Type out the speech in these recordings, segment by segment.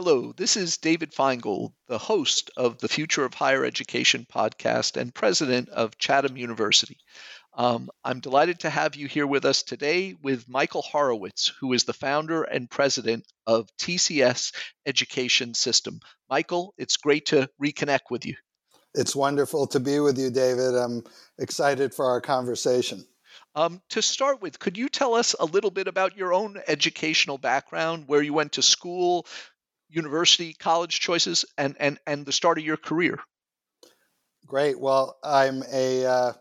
Hello, this is David Finegold, the host of the Future of Higher Education podcast and president of Chatham University. Um, I'm delighted to have you here with us today with Michael Horowitz, who is the founder and president of TCS Education System. Michael, it's great to reconnect with you. It's wonderful to be with you, David. I'm excited for our conversation. Um, to start with, could you tell us a little bit about your own educational background, where you went to school, university, college choices, and and and the start of your career? Great. Well, I'm a uh,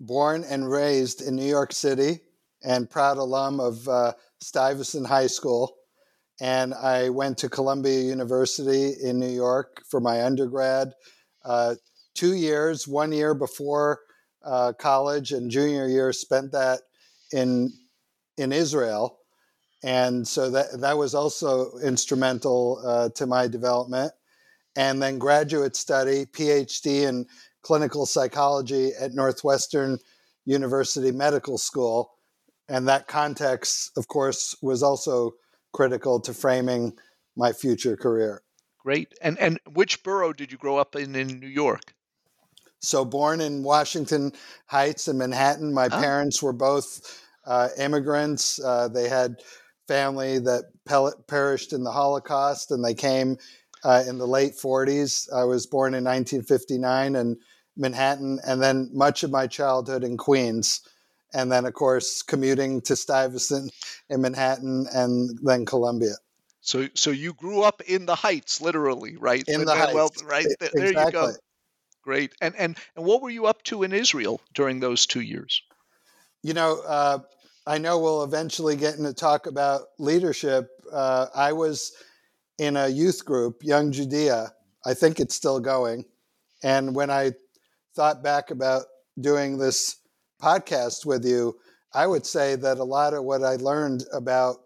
born and raised in New York City and proud alum of uh, Stuyvesant High School. And I went to Columbia University in New York for my undergrad. Uh, two years, one year before uh, college, and junior year spent that in in Israel and so that that was also instrumental uh, to my development. And then graduate study, PhD in clinical psychology at Northwestern University Medical School, and that context, of course, was also critical to framing my future career. Great. And and which borough did you grow up in in New York? So born in Washington Heights in Manhattan. My ah. parents were both uh, immigrants. Uh, they had family that perished in the Holocaust, and they came uh, in the late 40s. I was born in 1959 in Manhattan, and then much of my childhood in Queens. And then, of course, commuting to Stuyvesant in Manhattan and then Columbia. So, so you grew up in the Heights, literally, right? In the Heights, well, right there exactly. you go. Great. And and and what were you up to in Israel during those two years? You know, uh, I know we'll eventually get into talk about leadership. Uh, I was in a youth group, Young Judaea. I think it's still going. And when I thought back about doing this podcast with you, I would say that a lot of what I learned about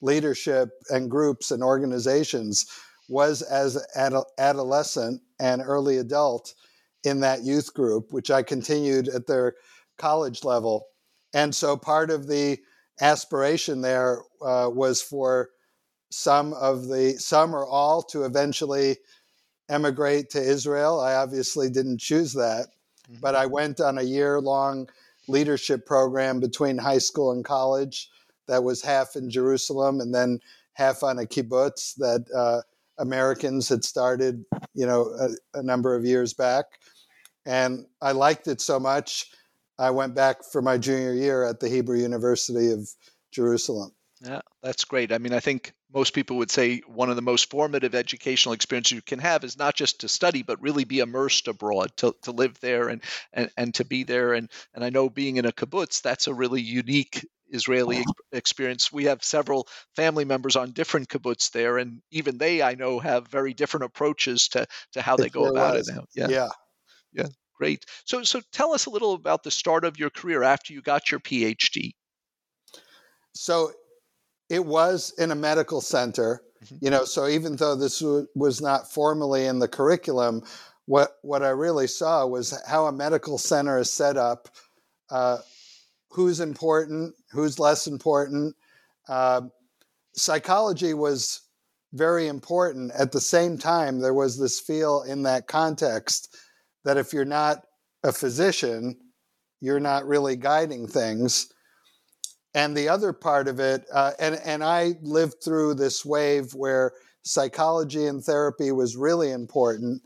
leadership and groups and organizations was as an adolescent and early adult in that youth group, which I continued at their college level. And so part of the aspiration there uh, was for some of the some or all to eventually emigrate to Israel. I obviously didn't choose that, mm-hmm. but I went on a year long leadership program between high school and college that was half in Jerusalem and then half on a kibbutz that uh, Americans had started, you know, a, a number of years back. And I liked it so much I went back for my junior year at the Hebrew University of Jerusalem. Yeah, that's great. I mean, I think most people would say one of the most formative educational experiences you can have is not just to study, but really be immersed abroad, to, to live there and, and, and to be there. And, and I know being in a kibbutz, that's a really unique Israeli experience. We have several family members on different kibbutz there, and even they, I know, have very different approaches to, to how they go about it now. Yeah. Yeah. Yeah. Great. So, so tell us a little about the start of your career after you got your PhD. So, it was in a medical center, mm-hmm. you know. So even though this w- was not formally in the curriculum, what what I really saw was how a medical center is set up, uh, who's important, who's less important. Uh, psychology was very important. At the same time, there was this feel in that context that if you're not a physician, you're not really guiding things. And the other part of it, uh, and, and I lived through this wave where psychology and therapy was really important.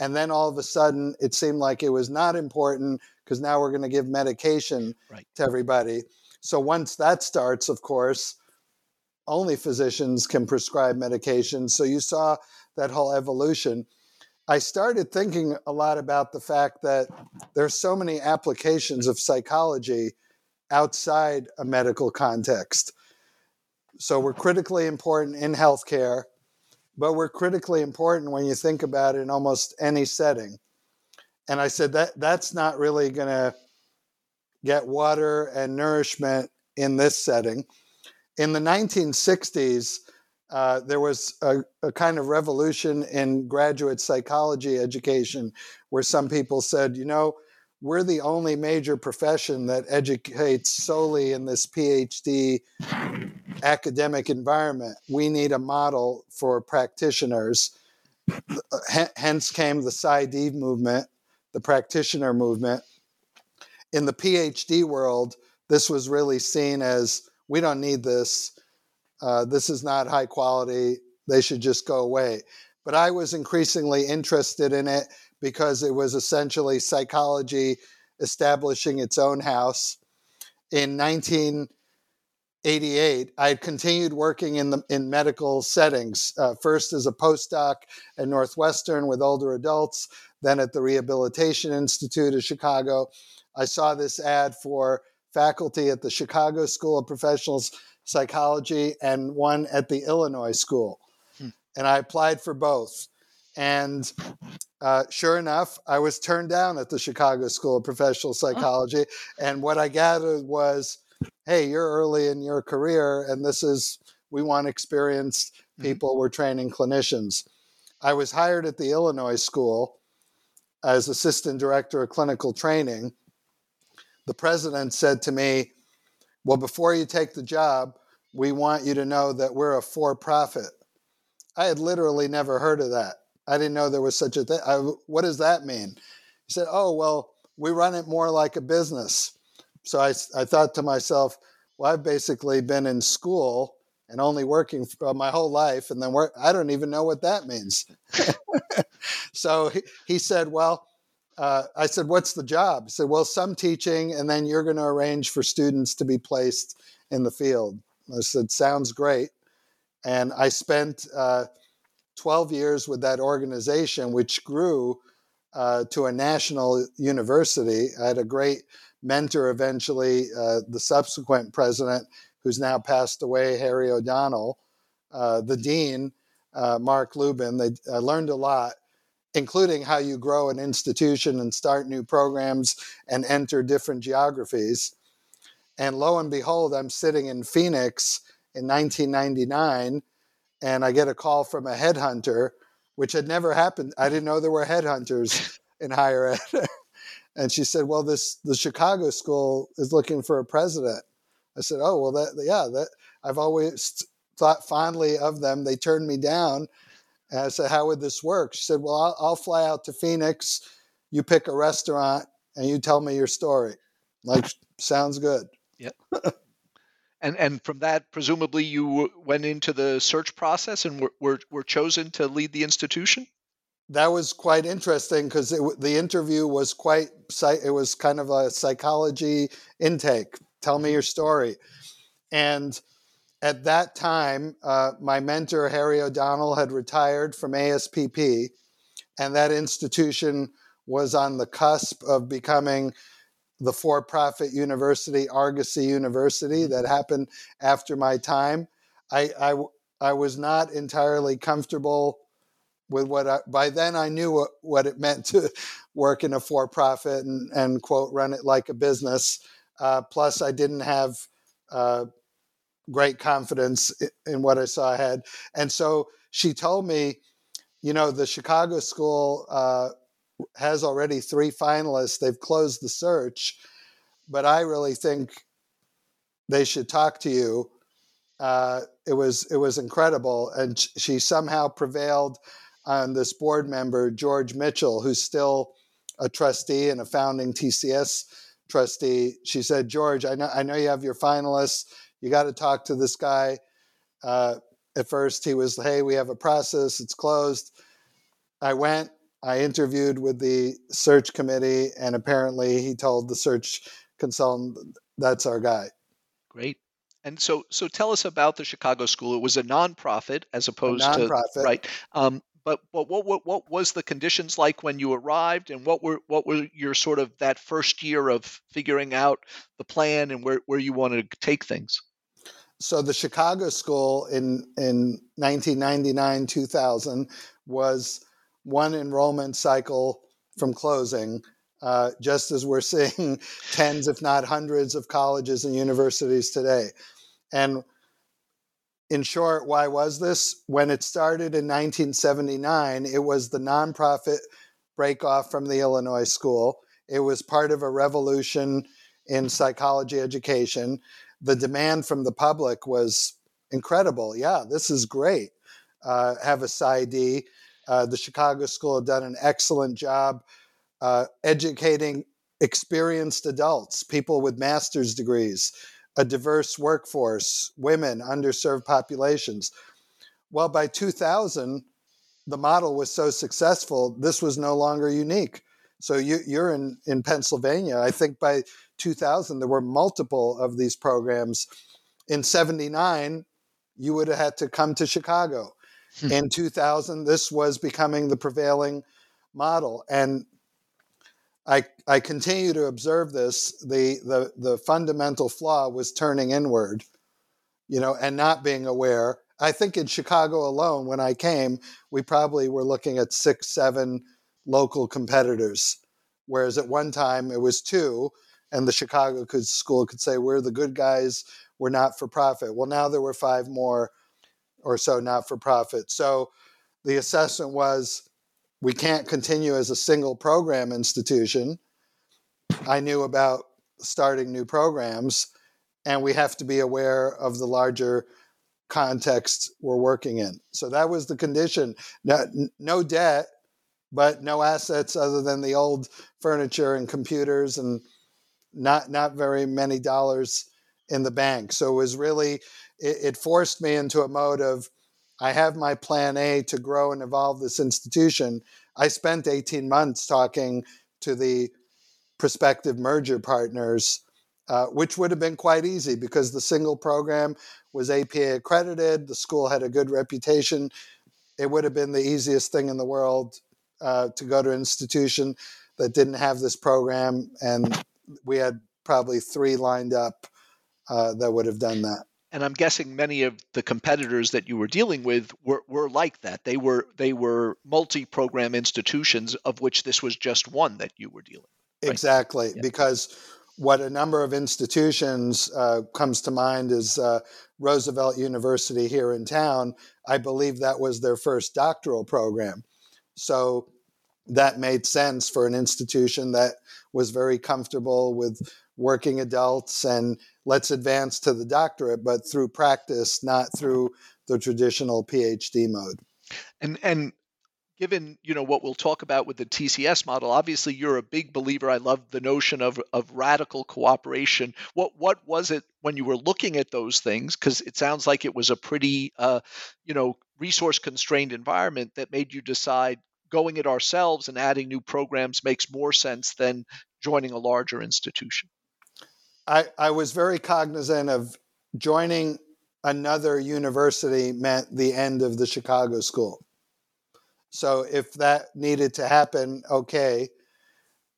And then all of a sudden, it seemed like it was not important because now we're going to give medication right. to everybody. So once that starts, of course, only physicians can prescribe medication. So you saw that whole evolution. I started thinking a lot about the fact that there's so many applications of psychology outside a medical context. So we're critically important in healthcare, but we're critically important when you think about it in almost any setting. And I said that that's not really going to get water and nourishment in this setting in the 1960s, uh, there was a, a, kind of revolution in graduate psychology education where some people said, you know, we're the only major profession that educates solely in this PhD academic environment. We need a model for practitioners. H- hence came the PsyD movement, the practitioner movement. In the PhD world, this was really seen as we don't need this. Uh, this is not high quality. They should just go away. But I was increasingly interested in it because it was essentially psychology establishing its own house. In 1988, I continued working in the in medical settings. Uh, first as a postdoc at Northwestern with older adults, then at the Rehabilitation Institute of Chicago. I saw this ad for faculty at the Chicago School of Professional Psychology and one at the Illinois School. Hmm. And I applied for both. And uh, sure enough, I was turned down at the Chicago School of Professional Psychology. Oh. And what I gathered was hey, you're early in your career, and this is, we want experienced mm-hmm. people, mm-hmm. we're training clinicians. I was hired at the Illinois School as assistant director of clinical training the president said to me, Well, before you take the job, we want you to know that we're a for profit. I had literally never heard of that. I didn't know there was such a thing. What does that mean? He said, Oh, well, we run it more like a business. So I, I thought to myself, Well, I've basically been in school and only working for uh, my whole life, and then work. I don't even know what that means. so he, he said, Well, uh, I said, What's the job? He said, Well, some teaching, and then you're going to arrange for students to be placed in the field. I said, Sounds great. And I spent uh, 12 years with that organization, which grew uh, to a national university. I had a great mentor eventually, uh, the subsequent president, who's now passed away, Harry O'Donnell, uh, the dean, uh, Mark Lubin. They, I learned a lot including how you grow an institution and start new programs and enter different geographies. And lo and behold, I'm sitting in Phoenix in 1999, and I get a call from a headhunter, which had never happened. I didn't know there were headhunters in higher ed. and she said, "Well, this the Chicago school is looking for a president." I said, "Oh, well, that yeah, that I've always thought fondly of them. They turned me down." And I said, How would this work? She said, Well, I'll, I'll fly out to Phoenix. You pick a restaurant and you tell me your story. Like, sounds good. Yep. and and from that, presumably, you went into the search process and were, were, were chosen to lead the institution? That was quite interesting because the interview was quite, it was kind of a psychology intake. Tell me mm-hmm. your story. And at that time, uh, my mentor, Harry O'Donnell, had retired from ASPP, and that institution was on the cusp of becoming the for profit university, Argosy University, mm-hmm. that happened after my time. I, I, I was not entirely comfortable with what I, by then I knew what, what it meant to work in a for profit and, and, quote, run it like a business. Uh, plus, I didn't have uh, great confidence in what I saw ahead. And so she told me, you know, the Chicago school uh, has already three finalists. They've closed the search, but I really think they should talk to you. Uh, it was it was incredible, and she somehow prevailed on this board member George Mitchell, who's still a trustee and a founding TCS trustee. She said, "George, I know I know you have your finalists. You got to talk to this guy." Uh, at first, he was, "Hey, we have a process. It's closed." I went. I interviewed with the search committee, and apparently, he told the search consultant, "That's our guy." Great. And so, so tell us about the Chicago School. It was a nonprofit as opposed a nonprofit. to right. Um, but but what, what what was the conditions like when you arrived, and what were what were your sort of that first year of figuring out the plan and where where you wanted to take things? So the Chicago School in in 1999 2000 was one enrollment cycle from closing. Uh, just as we're seeing tens, if not hundreds, of colleges and universities today. And in short, why was this? When it started in 1979, it was the nonprofit breakoff from the Illinois school. It was part of a revolution in psychology education. The demand from the public was incredible. Yeah, this is great. Uh, have a PsyD. Uh, the Chicago School had done an excellent job uh, educating experienced adults, people with master's degrees, a diverse workforce, women, underserved populations. Well, by 2000, the model was so successful, this was no longer unique. So you, are in, in Pennsylvania. I think by 2000, there were multiple of these programs. In 79, you would have had to come to Chicago. Hmm. In 2000, this was becoming the prevailing model. And I, I continue to observe this. The, the, the fundamental flaw was turning inward, you know, and not being aware. I think in Chicago alone, when I came, we probably were looking at six, seven local competitors. Whereas at one time it was two, and the Chicago school could say, We're the good guys, we're not for profit. Well, now there were five more or so not for profit. So the assessment was we can't continue as a single program institution. I knew about starting new programs, and we have to be aware of the larger context we're working in. So that was the condition. No, no debt, but no assets other than the old furniture and computers, and not not very many dollars in the bank. So it was really it, it forced me into a mode of I have my plan A to grow and evolve this institution. I spent 18 months talking to the prospective merger partners, uh, which would have been quite easy because the single program was APA accredited, the school had a good reputation. It would have been the easiest thing in the world uh, to go to an institution that didn't have this program, and we had probably three lined up uh, that would have done that and I'm guessing many of the competitors that you were dealing with were, were like that. They were they were multi-program institutions of which this was just one that you were dealing with. Right? Exactly, yeah. because what a number of institutions uh, comes to mind is uh, Roosevelt University here in town. I believe that was their first doctoral program, so that made sense for an institution that was very comfortable with working adults and let's advance to the doctorate, but through practice, not through the traditional PhD mode. And and given you know what we'll talk about with the TCS model, obviously you're a big believer. I love the notion of of radical cooperation. What what was it when you were looking at those things? Because it sounds like it was a pretty uh, you know resource constrained environment that made you decide going it ourselves and adding new programs makes more sense than joining a larger institution. I, I was very cognizant of joining another university meant the end of the Chicago school. So if that needed to happen, okay.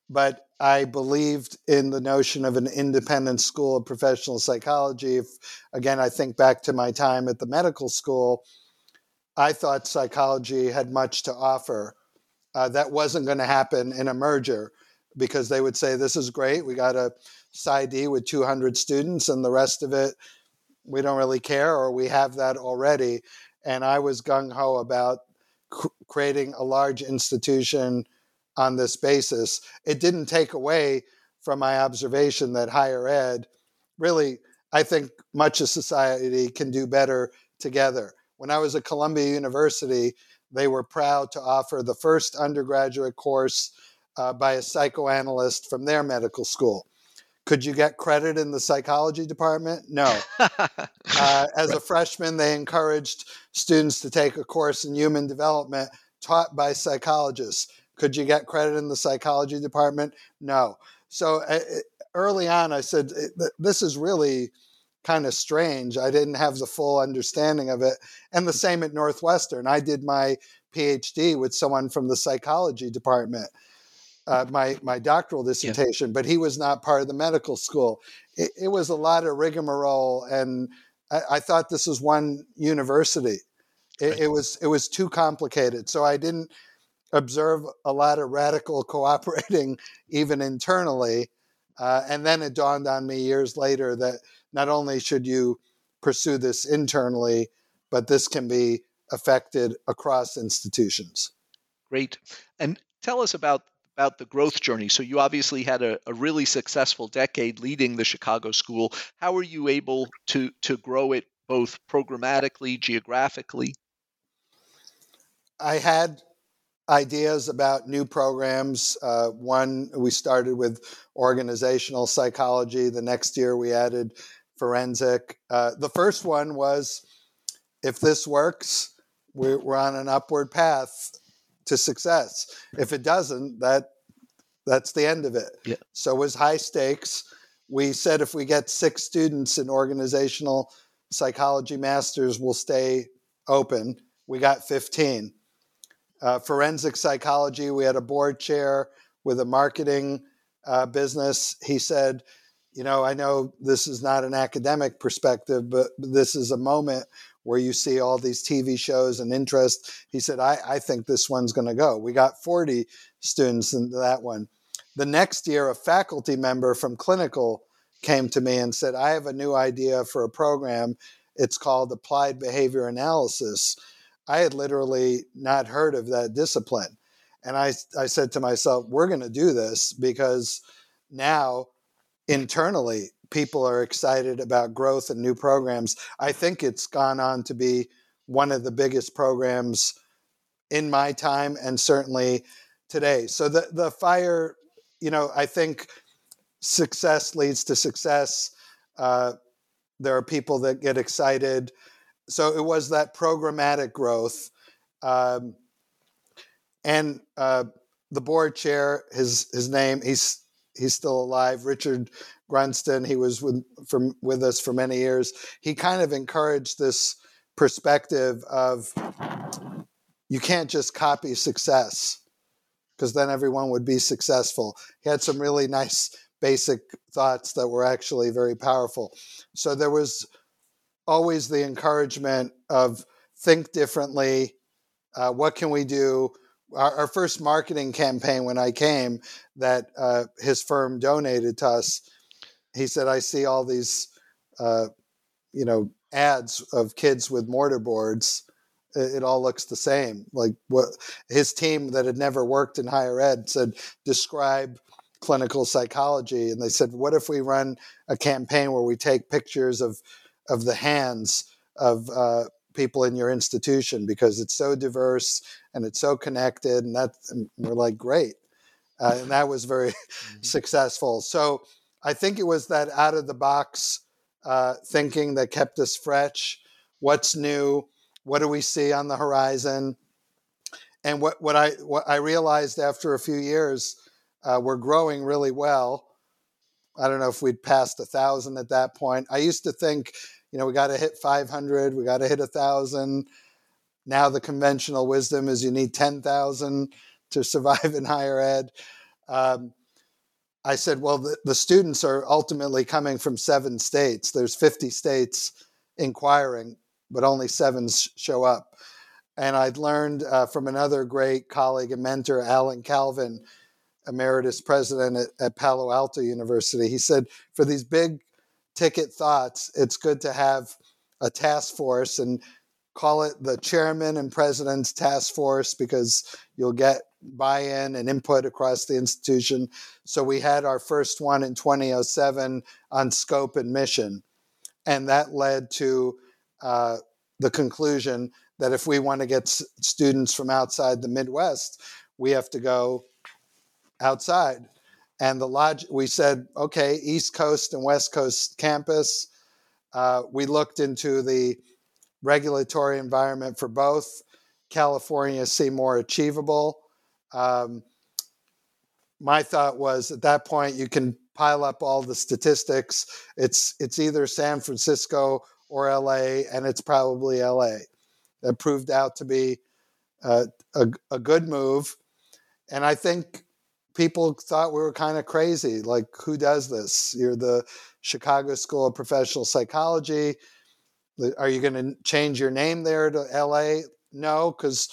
But I believed in the notion of an independent school of professional psychology. If, again, I think back to my time at the medical school, I thought psychology had much to offer. Uh, that wasn't going to happen in a merger because they would say, This is great. We got a PsyD with 200 students, and the rest of it we don't really care, or we have that already. And I was gung ho about cr- creating a large institution on this basis. It didn't take away from my observation that higher ed really, I think much of society can do better together. When I was at Columbia University, they were proud to offer the first undergraduate course uh, by a psychoanalyst from their medical school. Could you get credit in the psychology department? No. uh, as a freshman, they encouraged students to take a course in human development taught by psychologists. Could you get credit in the psychology department? No. So uh, early on, I said, this is really kind of strange. I didn't have the full understanding of it. And the same at Northwestern. I did my PhD with someone from the psychology department uh, my my doctoral dissertation, yeah. but he was not part of the medical school. It, it was a lot of rigmarole, and I, I thought this was one university. It, right. it, was it was too complicated, so I didn't observe a lot of radical cooperating even internally. Uh, and then it dawned on me years later that not only should you pursue this internally, but this can be affected across institutions. Great. And tell us about about the growth journey. So you obviously had a, a, really successful decade leading the Chicago School. How were you able to to grow it both programmatically, geographically? I had ideas about new programs. Uh, one, we started with organizational psychology. The next year, we added forensic. Uh, the first one was if this works, we're, we're on an upward path to success. If it doesn't, that that's the end of it. Yeah. So it was high stakes. We said if we get six students in organizational psychology masters, we'll stay open. We got 15. Uh, forensic psychology, we had a board chair with a marketing uh, business. He said, you know, I know this is not an academic perspective, but this is a moment where you see all these TV shows and interest. He said, I, I think this one's going to go. We got 40 students in that one. The next year, a faculty member from clinical came to me and said, I have a new idea for a program. It's called Applied Behavior Analysis. I had literally not heard of that discipline. And I, I said to myself, we're going to do this because now internally people are excited about growth and new programs. I think it's gone on to be one of the biggest programs in my time and certainly today. So the the fire, you know, I think success leads to success. Uh, there are people that get excited. So it was that programmatic growth. Um, and uh, the board chair, his his name, he's he's still alive, Richard Grunston. He was with from with us for many years. He kind of encouraged this perspective of you can't just copy success because then everyone would be successful. He had some really nice basic thoughts that were actually very powerful. So there was always the encouragement of think differently. Uh, what can we do? Our, our, first marketing campaign when I came that uh, his firm donated to us he said, I see all these, uh, you know, ads of kids with mortar boards. It, all looks the same. Like what his team that had never worked in higher ed said, describe clinical psychology. And they said, what if we run a campaign where we take pictures of, of the hands of uh, people in your institution because it's so diverse and it's so connected. And that, and we're like, great. Uh, and that was very mm-hmm. successful. So, I think it was that out of the box uh, thinking that kept us fresh. What's new? What do we see on the horizon? And what, what I what I realized after a few years, uh, we're growing really well. I don't know if we'd passed a thousand at that point. I used to think, you know, we got to hit 500, we got to hit a thousand. Now the conventional wisdom is you need 10,000 to survive in higher ed. Um, I said, well, the, the students are ultimately coming from seven states. There's 50 states inquiring, but only seven show up. And I'd learned uh, from another great colleague and mentor, Allen Calvin, emeritus president at, at, Palo Alto University. He said, for these big ticket thoughts, it's good to have a task force and call it the chairman and president's task force because you'll get buy-in and input across the institution. So we had our first one in 2007 on scope and mission, and that led to uh, the conclusion that if we want to get s- students from outside the Midwest, we have to go outside. And the lodge we said, okay, East Coast and West Coast campus. Uh, we looked into the regulatory environment for both. California seemed more achievable. Um, my thought was at that point you can pile up all the statistics. It's it's either San Francisco or LA, and it's probably LA. That proved out to be uh, a, a good move, and I think people thought we were kind of crazy. Like, who does this? You're the Chicago School of Professional Psychology. Are you going to change your name there to LA? No, because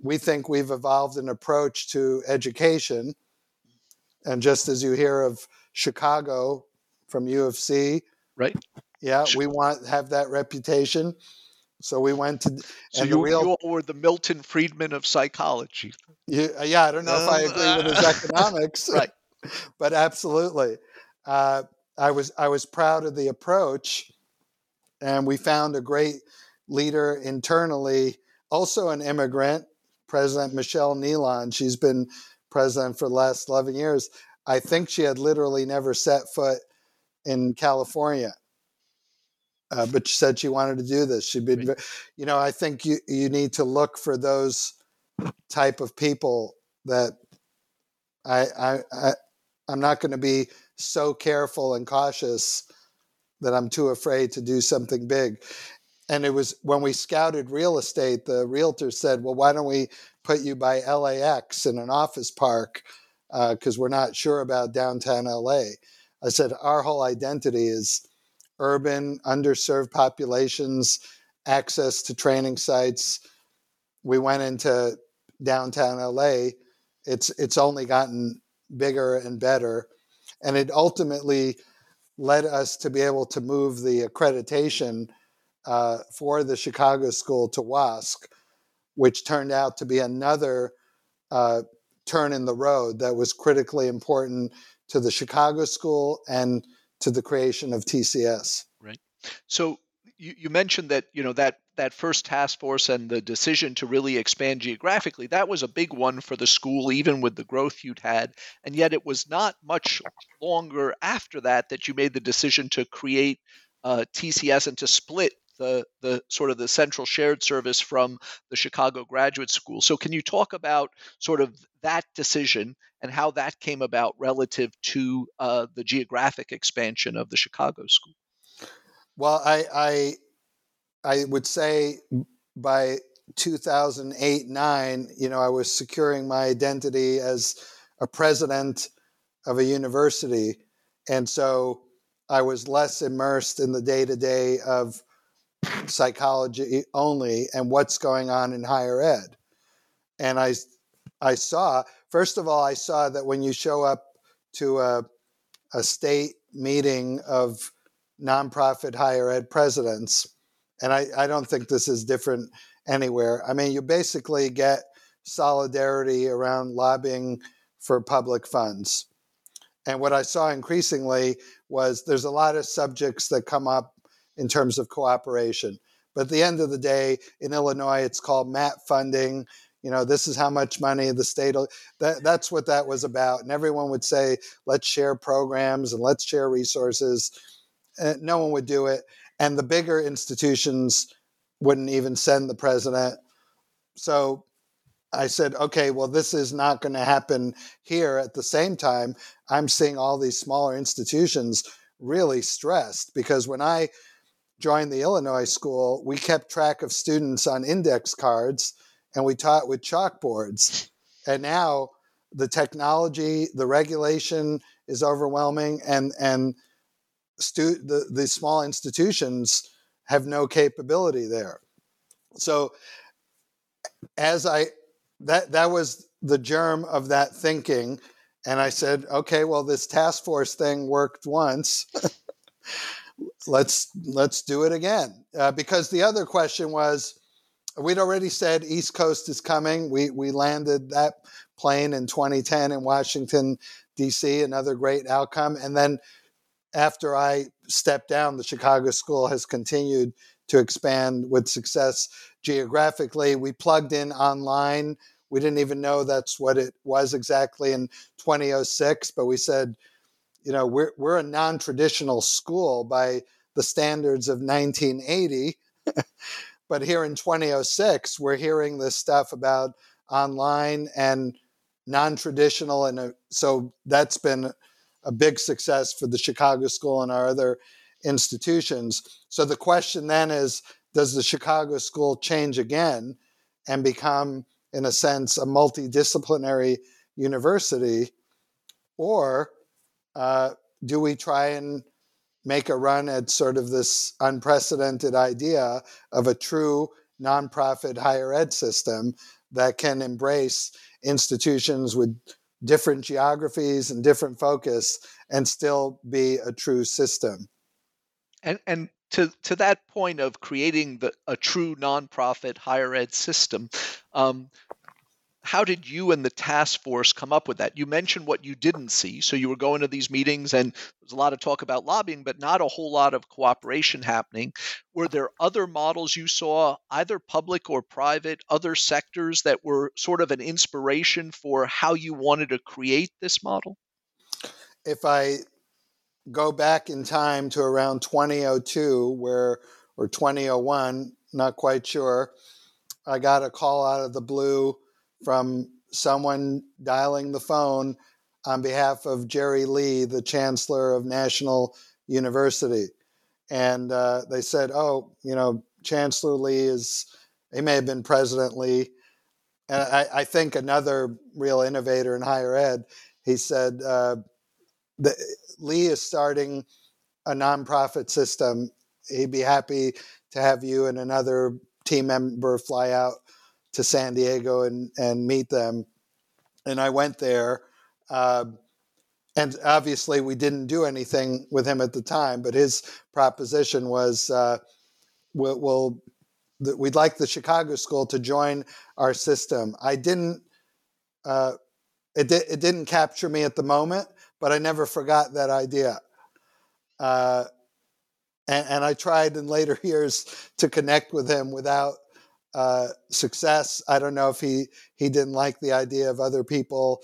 we think we've evolved an approach to education. And just as you hear of Chicago from U of C, right? Yeah, we want to have that reputation. So we went to. So you, real, you all were the Milton Friedman of psychology. You, uh, yeah, I don't know if I um, agree with his uh, economics, right? But absolutely, uh, I was I was proud of the approach, and we found a great leader internally, also an immigrant, President Michele Nealon. She's been president for the last 11 years. I think she had literally never set foot in California. Uh, but she said she wanted to do this. She'd been, you know, I think you you need to look for those type of people that I I, I I'm not going to be so careful and cautious that I'm too afraid to do something big. And it was when we scouted real estate, the realtor said, "Well, why don't we put you by LAX in an office park because uh, we're not sure about downtown LA?" I said, "Our whole identity is." Urban, underserved populations, access to training sites. We went into downtown LA. It's it's only gotten bigger and better, and it ultimately led us to be able to move the accreditation uh, for the Chicago School to WASC, which turned out to be another uh, turn in the road that was critically important to the Chicago School and to the creation of TCS. Right. So you, you mentioned that you know that that first task force and the decision to really expand geographically that was a big one for the school even with the growth you'd had and yet it was not much longer after that that you made the decision to create uh, tcs and to split the the sort of the central shared service from the chicago graduate school. So can you talk about sort of that decision and how that came about relative to uh, the geographic expansion of the chicago school? Well, I, I, I would say by 2008 9, you know, I was securing my identity as a president of a university, and so I was less immersed in the day to day of psychology only and what's going on in higher ed. And I, I saw first of all, I saw that when you show up to a, a state meeting of nonprofit higher ed presidents, and I, I don't think this is different anywhere. I mean, you basically get solidarity around lobbying for public funds. And what I saw increasingly was there's a lot of subjects that come up in terms of cooperation. But at the end of the day, in Illinois, it's called MAP funding. You know, this is how much money the state. That, that's what that was about. And everyone would say, let's share programs and let's share resources uh, no one would do it. And the bigger institutions wouldn't even send the president. So I said, okay, well, this is not going to happen here. At the same time, I'm seeing all these smaller institutions really stressed because when I joined the Illinois school, we kept track of students on index cards and we taught with chalkboards. And now the technology, the regulation is overwhelming, and and stu- the, the small institutions have no capability there. So as I that that was the germ of that thinking and I said, okay, well this task force thing worked once. let's let's do it again. Uh, because the other question was, we'd already said East Coast is coming. We we landed that plane in 2010 in Washington D.C. Another great outcome, and then after I stepped down, the Chicago School has continued to expand with success geographically. We plugged in online. We didn't even know that's what it was exactly in 2006, but we said, you know, we're, we're a non traditional school by the standards of 1980. but here in 2006, we're hearing this stuff about online and non traditional. And uh, so that's been a big success for the Chicago School and our other institutions. So the question then is does the Chicago School change again and become, in a sense, a multidisciplinary university? Or uh, do we try and make a run at sort of this unprecedented idea of a true nonprofit higher ed system that can embrace institutions with different geographies and different focus and still be a true system. And and to to that point of creating the a true nonprofit higher ed system, um, how did you and the task force come up with that? You mentioned what you didn't see. So you were going to these meetings and there's a lot of talk about lobbying, but not a whole lot of cooperation happening. Were there other models you saw, either public or private, other sectors that were sort of an inspiration for how you wanted to create this model? If I go back in time to around 2002, where or 2001, not quite sure, I got a call out of the blue from someone dialing the phone on behalf of Jerry Lee, the Chancellor of National University. And uh, they said, oh, you know, Chancellor Lee is, he may have been President Lee. And I, I think another real innovator in higher ed, he said, uh, that Lee is starting a nonprofit system. He'd be happy to have you and another team member fly out to San Diego and, and meet them. And I went there. Uh, and obviously, we didn't do anything with him at the time, but his proposition was uh, we'll, we'll, we'd like the Chicago School to join our system. I didn't, uh, it, di- it didn't capture me at the moment, but I never forgot that idea. Uh, and, and, I tried in later years to connect with him without uh, success. I don't know if he he didn't like the idea of other people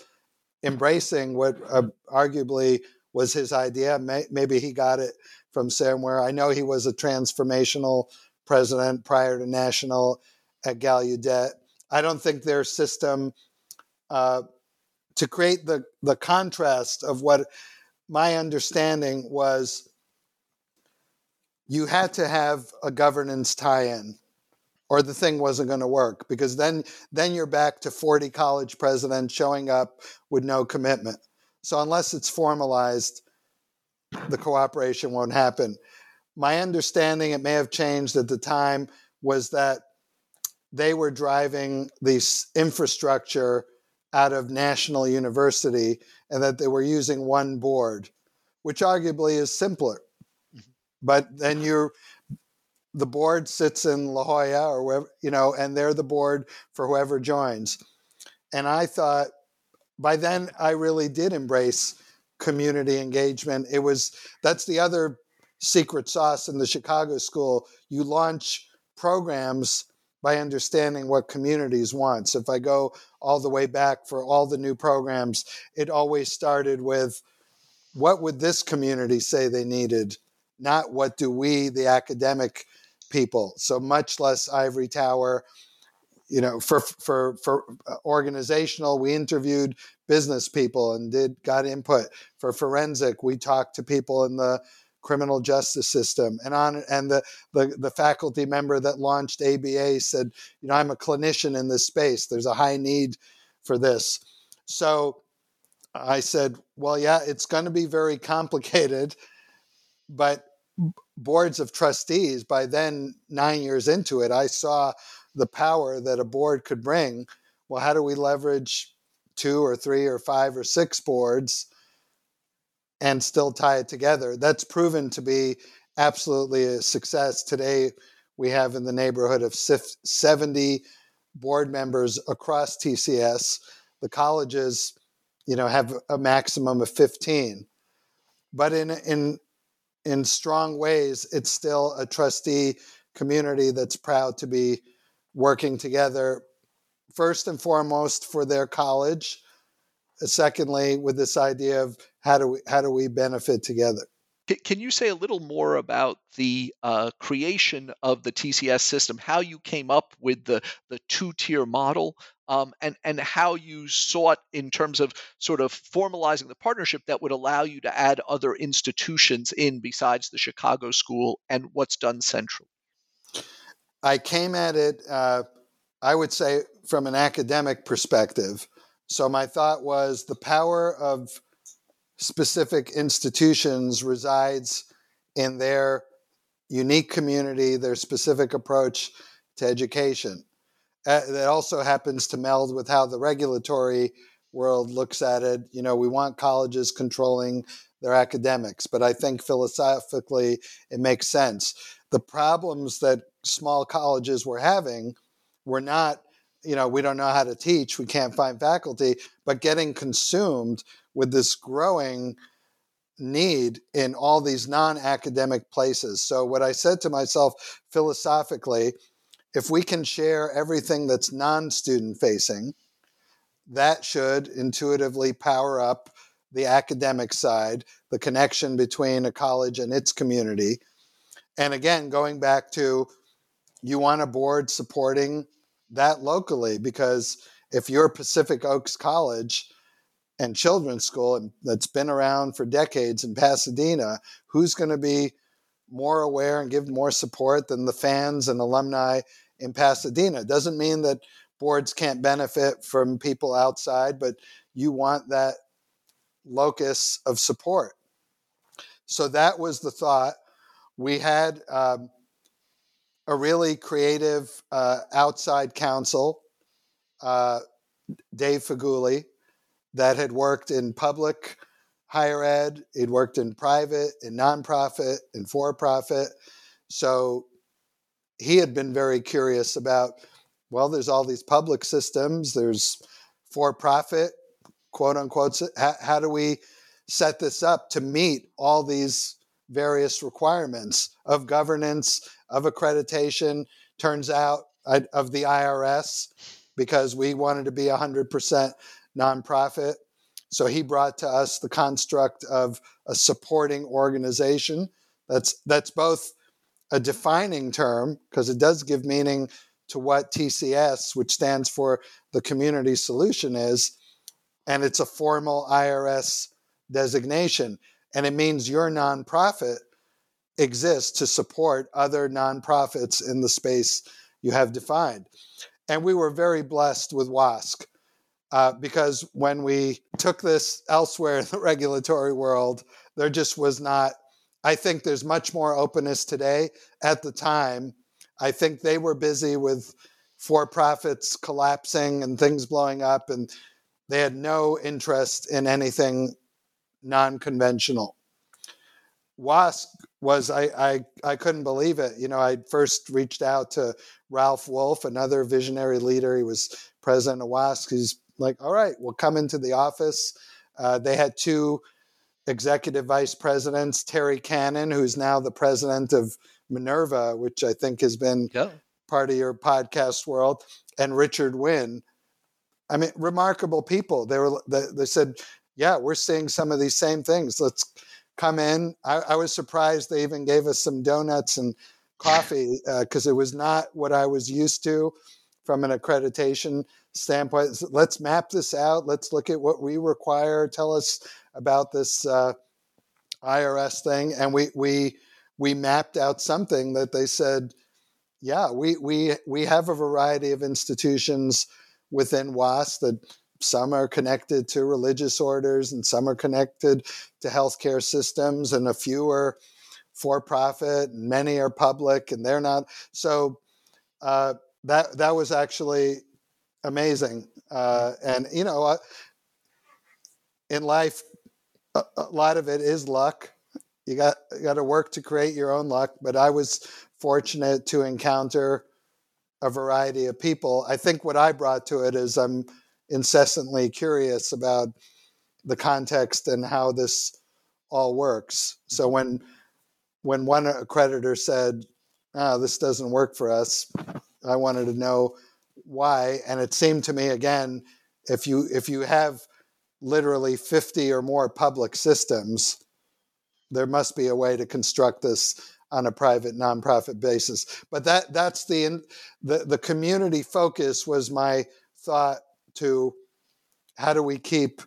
embracing what uh, arguably was his idea. May, maybe he got it from somewhere. I know he was a transformational president prior to national at Gallaudet. I don't think their system uh, to create the the contrast of what my understanding was you had to have a governance tie-in or the thing wasn't going to work because then then you're back to 40 college presidents showing up with no commitment. So unless it's formalized, the cooperation won't happen. My understanding, it may have changed at the time, was that they were driving this infrastructure out of National University and that they were using one board, which arguably is simpler. Mm-hmm. But then you're the board sits in La Jolla or wherever, you know, and they're the board for whoever joins. And I thought by then I really did embrace community engagement. It was that's the other secret sauce in the Chicago school. You launch programs by understanding what communities want. So if I go all the way back for all the new programs, it always started with what would this community say they needed, not what do we, the academic people. So much less ivory tower. You know, for for for uh, organizational, we interviewed business people and did got input. For forensic, we talked to people in the criminal justice system and on and the, the the faculty member that launched ABA said, you know, I'm a clinician in this space. There's a high need for this. So I said, well, yeah, it's going to be very complicated, but boards of trustees, by then nine years into it, I saw the power that a board could bring. Well, how do we leverage two or three or five or six boards and still tie it together? That's proven to be absolutely a success. Today, we have in the neighborhood of 70 board members across TCS. The colleges, you know, have a maximum of 15. But in in in strong ways, it's still a trustee community that's proud to be working together first and foremost for their college secondly with this idea of how do we how do we benefit together. Can you say a little more about the uh, creation of the TCS system, how you came up with the, the two tier model, um, and, and how you sought in terms of sort of formalizing the partnership that would allow you to add other institutions in besides the Chicago School and what's done centrally? I came at it, uh, I would say, from an academic perspective. So my thought was the power of specific institutions resides in their unique community, their specific approach to education. Uh, that also happens to meld with how the regulatory world looks at it. You know, we want colleges controlling their academics, but I think philosophically it makes sense. The problems that small colleges were having were not, you know, we don't know how to teach, we can't find faculty, but getting consumed with this growing need in all these non academic places. So, what I said to myself philosophically, if we can share everything that's non student facing, that should intuitively power up the academic side, the connection between a college and its community. And again, going back to you want a board supporting that locally because if you're Pacific Oaks College, and children's school that's been around for decades in Pasadena, who's going to be more aware and give more support than the fans and alumni in Pasadena? Doesn't mean that boards can't benefit from people outside, but you want that locus of support. So that was the thought. We had um, a really creative uh, outside counsel, uh, Dave Faguli, that had worked in public higher ed, he'd worked in private, in nonprofit, in for profit. So he had been very curious about well, there's all these public systems, there's for profit, quote unquote. How, how do we set this up to meet all these various requirements of governance, of accreditation? Turns out, of the IRS, because we wanted to be 100% nonprofit. So he brought to us the construct of a supporting organization. That's that's both a defining term because it does give meaning to what TCS, which stands for the Community Solution, is, and it's a formal IRS designation, and it means your nonprofit exists to support other nonprofits in the space you have defined. And we were very blessed with WASC uh, because when we took this elsewhere in the regulatory world, there just was not. I think there's much more openness today. At the time, I think they were busy with for profits collapsing and things blowing up, and they had no interest in anything non conventional. WASC was, I, I, I couldn't believe it. You know, I first reached out to Ralph Wolff, another visionary leader. He was president of WASC. He's like, all right, we'll come into the office. Uh, they had two executive vice presidents, Teri Cannon, who's now the president of Minerva, which I think has been yeah. part of your podcast world, and Richard Winn. I mean, remarkable people. They were. They, they said, "Yeah, we're seeing some of these same things. Let's come in." I, I was surprised they even gave us some donuts and coffee because uh, it was not what I was used to from an accreditation standpoint. Let's map this out. Let's look at what we require. Tell us about this uh, IRS thing, and we we we mapped out something that they said, yeah, we we we have a variety of institutions within WASC that some are connected to religious orders and some are connected to healthcare systems and a few are for profit and many are public and they're not so uh, that that was actually amazing. Uh, and you know, uh, in life, a, a, lot of it is luck. you got you got to work to create your own luck. But I was fortunate to encounter a variety of people. I think what I brought to it is I'm incessantly curious about the context and how this all works. So when when one accreditor said, "Ah, oh, this doesn't work for us," I wanted to know why, and it seemed to me again, if you if you have literally 50 or more public systems, there must be a way to construct this on a private nonprofit basis. But that that's the the the community focus was my thought to how do we keep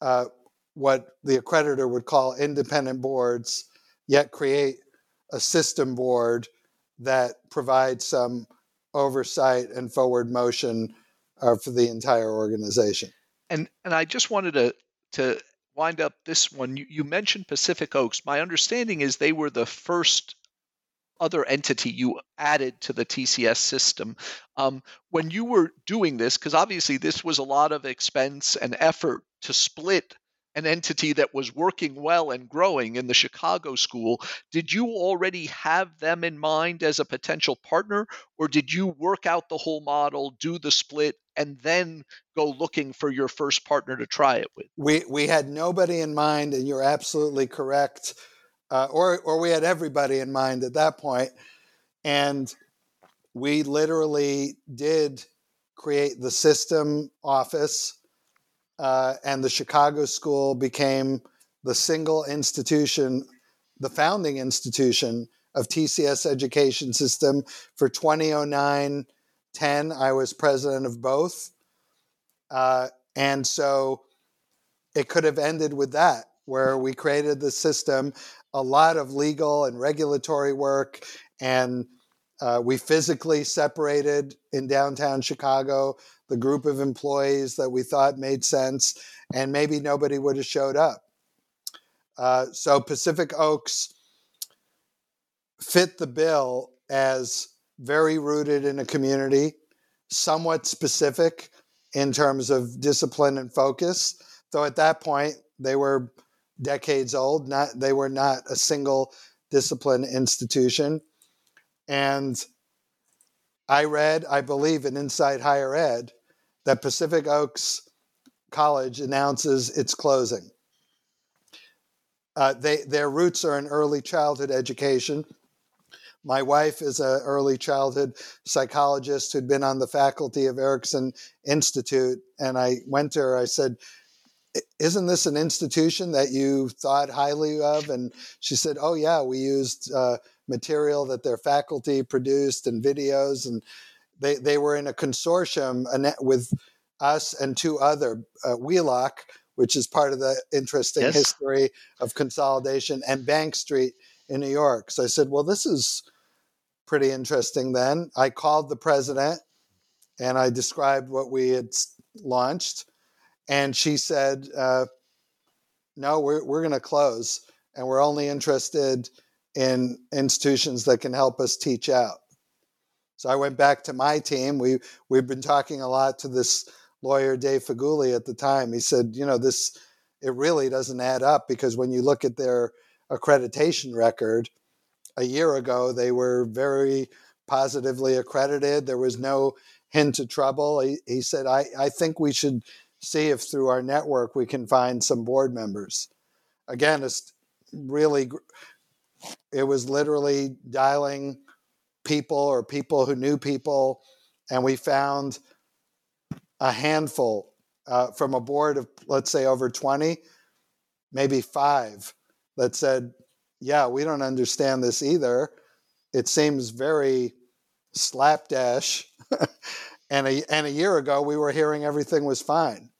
uh, what the accreditor would call independent boards, yet create a system board that provides some oversight and forward motion uh, for the entire organization. And and I just wanted to to wind up this one. You, you mentioned Pacific Oaks. My understanding is they were the first other entity you added to the TCS system. Um, when you were doing this, because obviously this was a lot of expense and effort to split an entity that was working well and growing in the Chicago school, did you already have them in mind as a potential partner, or did you work out the whole model, do the split, and then go looking for your first partner to try it with? We we had nobody in mind, and you're absolutely correct. Uh, or or we had everybody in mind at that point, and we literally did create the system office uh, and the Chicago School became the single institution, the founding institution of TCS education system for 2009 10. I was president of both. Uh, and so it could have ended with that, where we created the system, a lot of legal and regulatory work, and uh, we physically separated in downtown Chicago the group of employees that we thought made sense, and maybe nobody would have showed up. Uh, so Pacific Oaks fit the bill as very rooted in a community, somewhat specific in terms of discipline and focus. Though at that point they were decades old, not they were not a single discipline institution. And I read, I believe, in Inside Higher Ed that Pacific Oaks College announces its closing. Uh, they, their roots are in early childhood education. My wife is an early childhood psychologist who'd been on the faculty of Erikson Institute. And I went to her, I said, Isn't this an institution that you thought highly of? And she said, Oh, yeah, we used uh, material that their faculty produced and videos. And they, they were in a consortium with us and two other, uh, Wheelock, which is part of the interesting yes. history of consolidation, and Bank Street in New York. So I said, well, this is pretty interesting then. I called the president and I described what we had launched. And she said, uh, no, we're, we're going to close and we're only interested in institutions that can help us teach out. So I went back to my team. We we've been talking a lot to this lawyer Dave Faguli at the time. He said, you know, this it really doesn't add up because when you look at their accreditation record, a year ago they were very positively accredited. There was no hint of trouble. He, he said, I, I think we should see if through our network we can find some board members. Again, it's really, it was literally dialing people or people who knew people, and we found a handful uh, from a board of, let's say, over 20, maybe five that said, Yeah, we don't understand this either. It seems very slapdash. and, a, and a year ago, we were hearing everything was fine.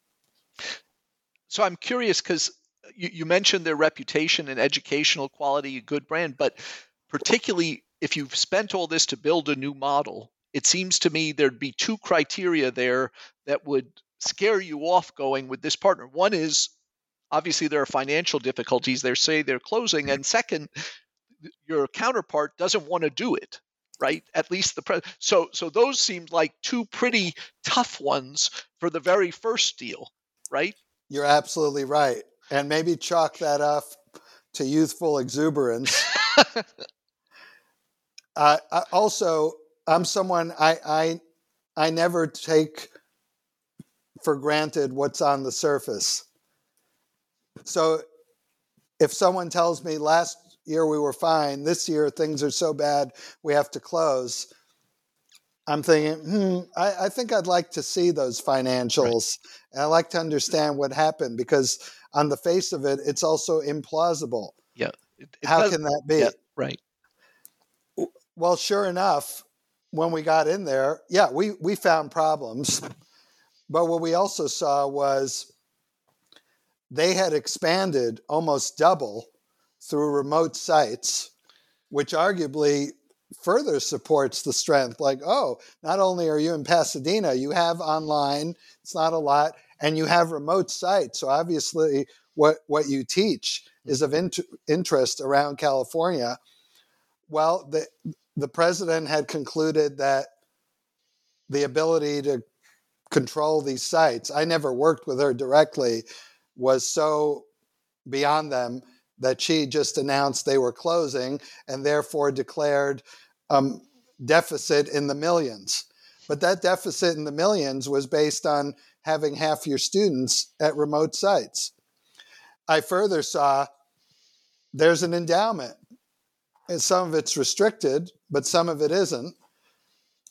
So I'm curious because you, you mentioned their reputation and educational quality, a good brand, but particularly if you've spent all this to build a new model, it seems to me there'd be two criteria there that would scare you off going with this partner. One is obviously there are financial difficulties. They say they're closing, and second, your counterpart doesn't want to do it, right? At least the pre- so so those seemed like two pretty tough ones for the very first deal, right? You're absolutely right, and maybe chalk that up to youthful exuberance. uh, I also, I'm someone I, I I never take for granted what's on the surface. So if someone tells me last year we were fine, this year things are so bad we have to close, I'm thinking, hmm, I, I think I'd like to see those financials. Right. And I'd like to understand what happened because on the face of it, it's also implausible. Yeah. It, it How does, can that be? Yeah, right. Well, sure enough, when we got in there, yeah, we, we found problems. But what we also saw was they had expanded almost double through remote sites, which arguably further supports the strength. Like, oh, not only are you in Pasadena, you have online, it's not a lot, and you have remote sites. So obviously, what, what you teach is of int- interest around California. Well, the, the president had concluded that the ability to control these sites, I never worked with her directly, was so beyond them that she just announced they were closing and therefore declared um, deficit in the millions. But that deficit in the millions was based on having half your students at remote sites. I further saw there's an endowment. And some of it's restricted, but some of it isn't.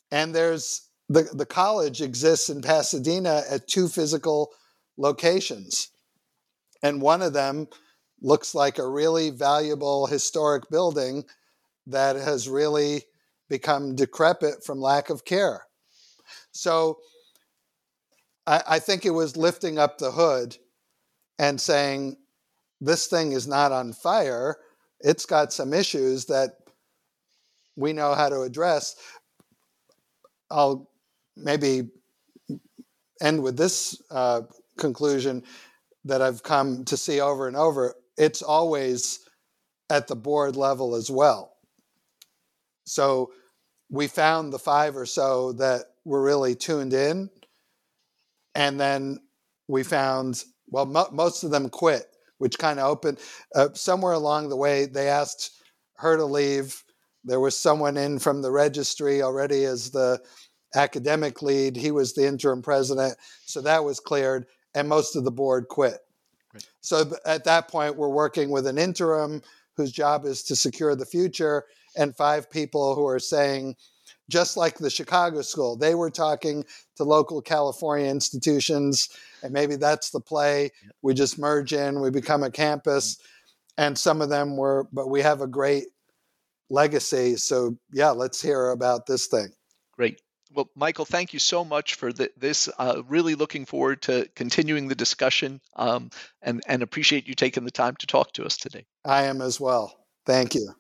And there's the, the college exists in Pasadena at two physical locations. And one of them looks like a really valuable historic building that has really become decrepit from lack of care. So I, I think it was lifting up the hood and saying, this thing is not on fire. It's got some issues that we know how to address. I'll maybe end with this uh, conclusion that I've come to see over and over. It's always at the board level as well. So we found the five or so that were really tuned in. And then we found, well, mo- most of them quit, which kind of opened. Uh, somewhere along the way, they asked her to leave. There was someone in from the registry already as the academic lead. He was the interim president. So that was cleared, and most of the board quit. Right. So at that point, we're working with an interim whose job is to secure the future, and five people who are saying, just like the Chicago school, they were talking to local California institutions, and maybe that's the play. We just merge in, we become a campus, mm-hmm. and some of them were, but we have a great legacy. So, yeah, let's hear about this thing. Great. Well, Michael, thank you so much for the, this. Uh, really looking forward to continuing the discussion um, and, and appreciate you taking the time to talk to us today. I am as well. Thank you.